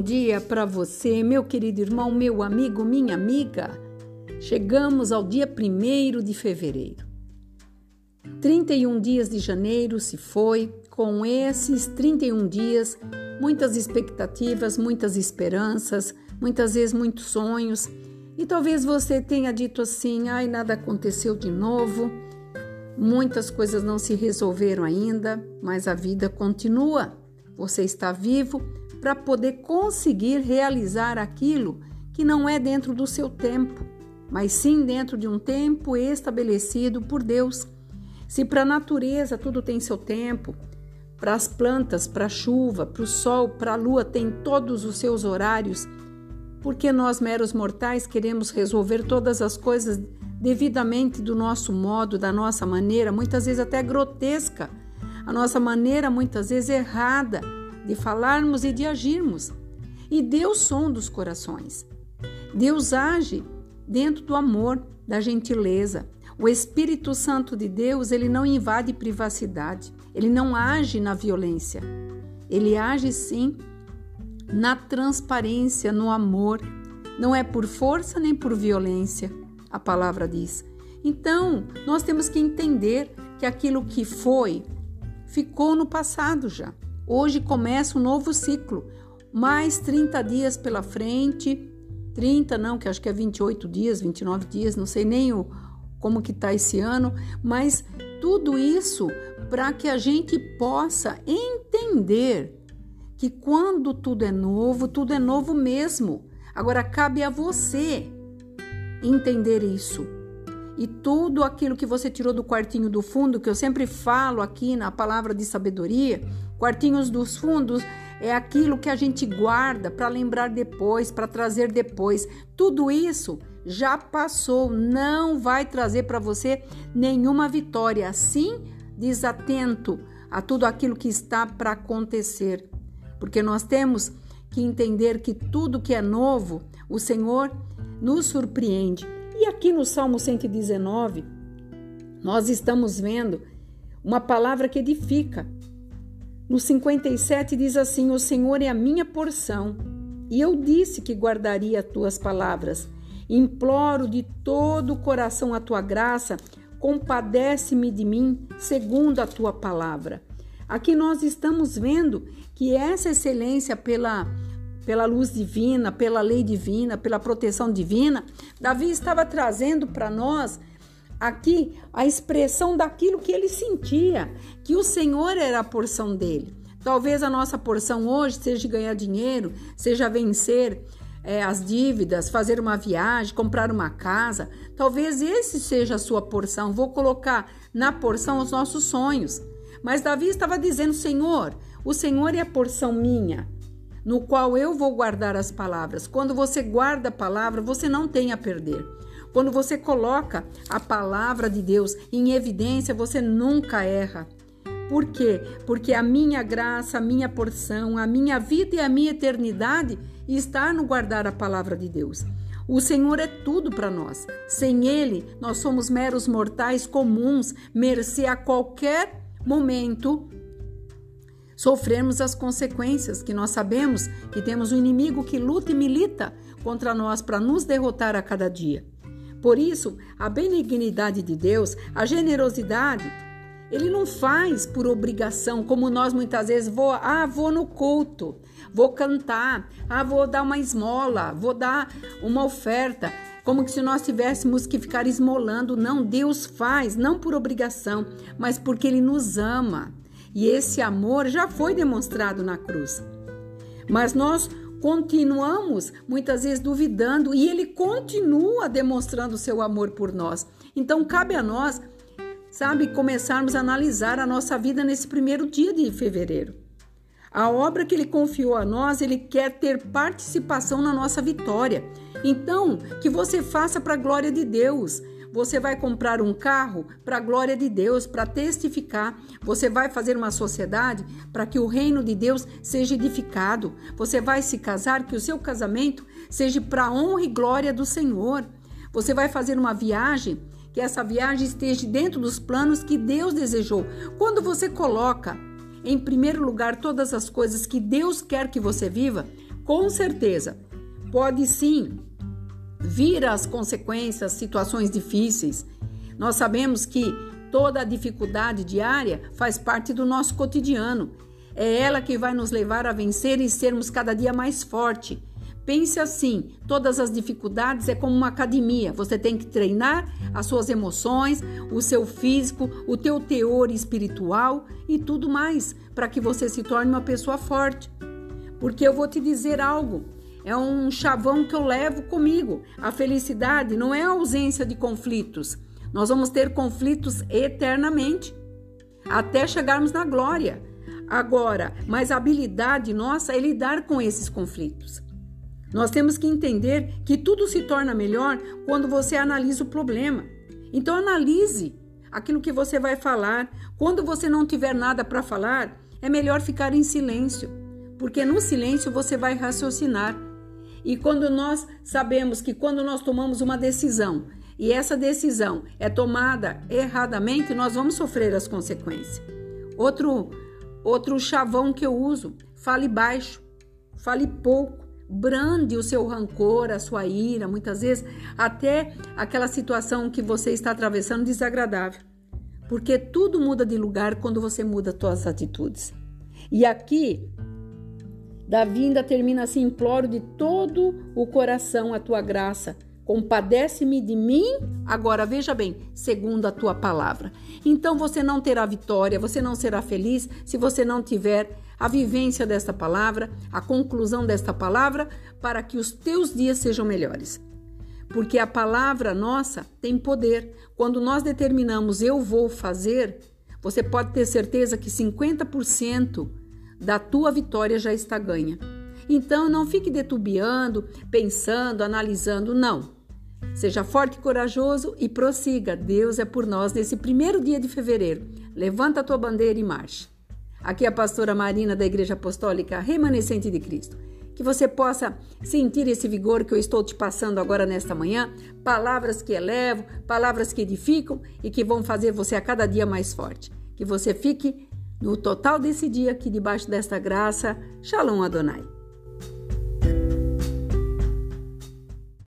bom dia para você, meu querido irmão, meu amigo, minha amiga. Chegamos ao dia 1 de fevereiro. 31 dias de janeiro se foi, com esses 31 dias, muitas expectativas, muitas esperanças, muitas vezes muitos sonhos. E talvez você tenha dito assim: ai, nada aconteceu de novo, muitas coisas não se resolveram ainda, mas a vida continua. Você está vivo para poder conseguir realizar aquilo que não é dentro do seu tempo, mas sim dentro de um tempo estabelecido por Deus. Se para a natureza tudo tem seu tempo, para as plantas, para a chuva, para o sol, para a lua tem todos os seus horários, porque nós, meros mortais, queremos resolver todas as coisas devidamente do nosso modo, da nossa maneira, muitas vezes até grotesca, a nossa maneira muitas vezes errada de falarmos e de agirmos. E Deus sonda os corações. Deus age dentro do amor, da gentileza. O Espírito Santo de Deus, ele não invade privacidade, ele não age na violência. Ele age sim na transparência, no amor. Não é por força nem por violência, a palavra diz. Então, nós temos que entender que aquilo que foi ficou no passado já. Hoje começa um novo ciclo. Mais 30 dias pela frente. 30 não, que acho que é 28 dias, 29 dias, não sei nem o, como que tá esse ano, mas tudo isso para que a gente possa entender que quando tudo é novo, tudo é novo mesmo. Agora cabe a você entender isso. E tudo aquilo que você tirou do quartinho do fundo, que eu sempre falo aqui na palavra de sabedoria, Quartinhos dos fundos é aquilo que a gente guarda para lembrar depois, para trazer depois. Tudo isso já passou, não vai trazer para você nenhuma vitória. Assim, desatento a tudo aquilo que está para acontecer. Porque nós temos que entender que tudo que é novo, o Senhor nos surpreende. E aqui no Salmo 119, nós estamos vendo uma palavra que edifica. No 57 diz assim: O Senhor é a minha porção, e eu disse que guardaria as tuas palavras. Imploro de todo o coração a tua graça, compadece-me de mim, segundo a tua palavra. Aqui nós estamos vendo que essa excelência pela pela luz divina, pela lei divina, pela proteção divina, Davi estava trazendo para nós aqui a expressão daquilo que ele sentia, que o Senhor era a porção dele. Talvez a nossa porção hoje seja ganhar dinheiro, seja vencer é, as dívidas, fazer uma viagem, comprar uma casa. Talvez esse seja a sua porção. Vou colocar na porção os nossos sonhos. Mas Davi estava dizendo: Senhor, o Senhor é a porção minha, no qual eu vou guardar as palavras. Quando você guarda a palavra, você não tem a perder. Quando você coloca a palavra de Deus em evidência, você nunca erra. Por quê? Porque a minha graça, a minha porção, a minha vida e a minha eternidade está no guardar a palavra de Deus. O Senhor é tudo para nós. Sem Ele, nós somos meros mortais comuns, mercê a qualquer momento sofremos as consequências, que nós sabemos que temos um inimigo que luta e milita contra nós para nos derrotar a cada dia. Por isso, a benignidade de Deus, a generosidade, ele não faz por obrigação, como nós muitas vezes vou, ah, vou no culto, vou cantar, ah, vou dar uma esmola, vou dar uma oferta, como se nós tivéssemos que ficar esmolando. Não, Deus faz, não por obrigação, mas porque ele nos ama. E esse amor já foi demonstrado na cruz. Mas nós continuamos muitas vezes duvidando e ele continua demonstrando seu amor por nós. Então cabe a nós, sabe, começarmos a analisar a nossa vida nesse primeiro dia de fevereiro. A obra que ele confiou a nós, ele quer ter participação na nossa vitória. Então, que você faça para a glória de Deus. Você vai comprar um carro para a glória de Deus, para testificar. Você vai fazer uma sociedade para que o reino de Deus seja edificado. Você vai se casar, que o seu casamento seja para honra e glória do Senhor. Você vai fazer uma viagem, que essa viagem esteja dentro dos planos que Deus desejou. Quando você coloca em primeiro lugar todas as coisas que Deus quer que você viva, com certeza, pode sim vir as consequências, situações difíceis. Nós sabemos que toda a dificuldade diária faz parte do nosso cotidiano. É ela que vai nos levar a vencer e sermos cada dia mais fortes. Pense assim: todas as dificuldades é como uma academia. Você tem que treinar as suas emoções, o seu físico, o teu teor espiritual e tudo mais para que você se torne uma pessoa forte. Porque eu vou te dizer algo: é um chavão que eu levo comigo. A felicidade não é a ausência de conflitos. Nós vamos ter conflitos eternamente até chegarmos na glória. Agora, mas a habilidade nossa é lidar com esses conflitos. Nós temos que entender que tudo se torna melhor quando você analisa o problema. Então analise aquilo que você vai falar. Quando você não tiver nada para falar, é melhor ficar em silêncio, porque no silêncio você vai raciocinar. E quando nós sabemos que quando nós tomamos uma decisão e essa decisão é tomada erradamente, nós vamos sofrer as consequências. Outro outro chavão que eu uso, fale baixo, fale pouco, brande o seu rancor, a sua ira, muitas vezes até aquela situação que você está atravessando desagradável. Porque tudo muda de lugar quando você muda suas atitudes. E aqui Davi ainda termina assim: imploro de todo o coração a tua graça. Compadece-me de mim, agora veja bem, segundo a tua palavra. Então você não terá vitória, você não será feliz se você não tiver a vivência desta palavra, a conclusão desta palavra, para que os teus dias sejam melhores. Porque a palavra nossa tem poder. Quando nós determinamos eu vou fazer, você pode ter certeza que 50% da tua vitória já está ganha. Então não fique detubiando, pensando, analisando, não. Seja forte e corajoso e prossiga. Deus é por nós nesse primeiro dia de fevereiro. Levanta a tua bandeira e marche. Aqui é a pastora Marina da Igreja Apostólica Remanescente de Cristo. Que você possa sentir esse vigor que eu estou te passando agora nesta manhã, palavras que elevam, palavras que edificam e que vão fazer você a cada dia mais forte. Que você fique no total desse dia aqui debaixo desta graça. Shalom Adonai.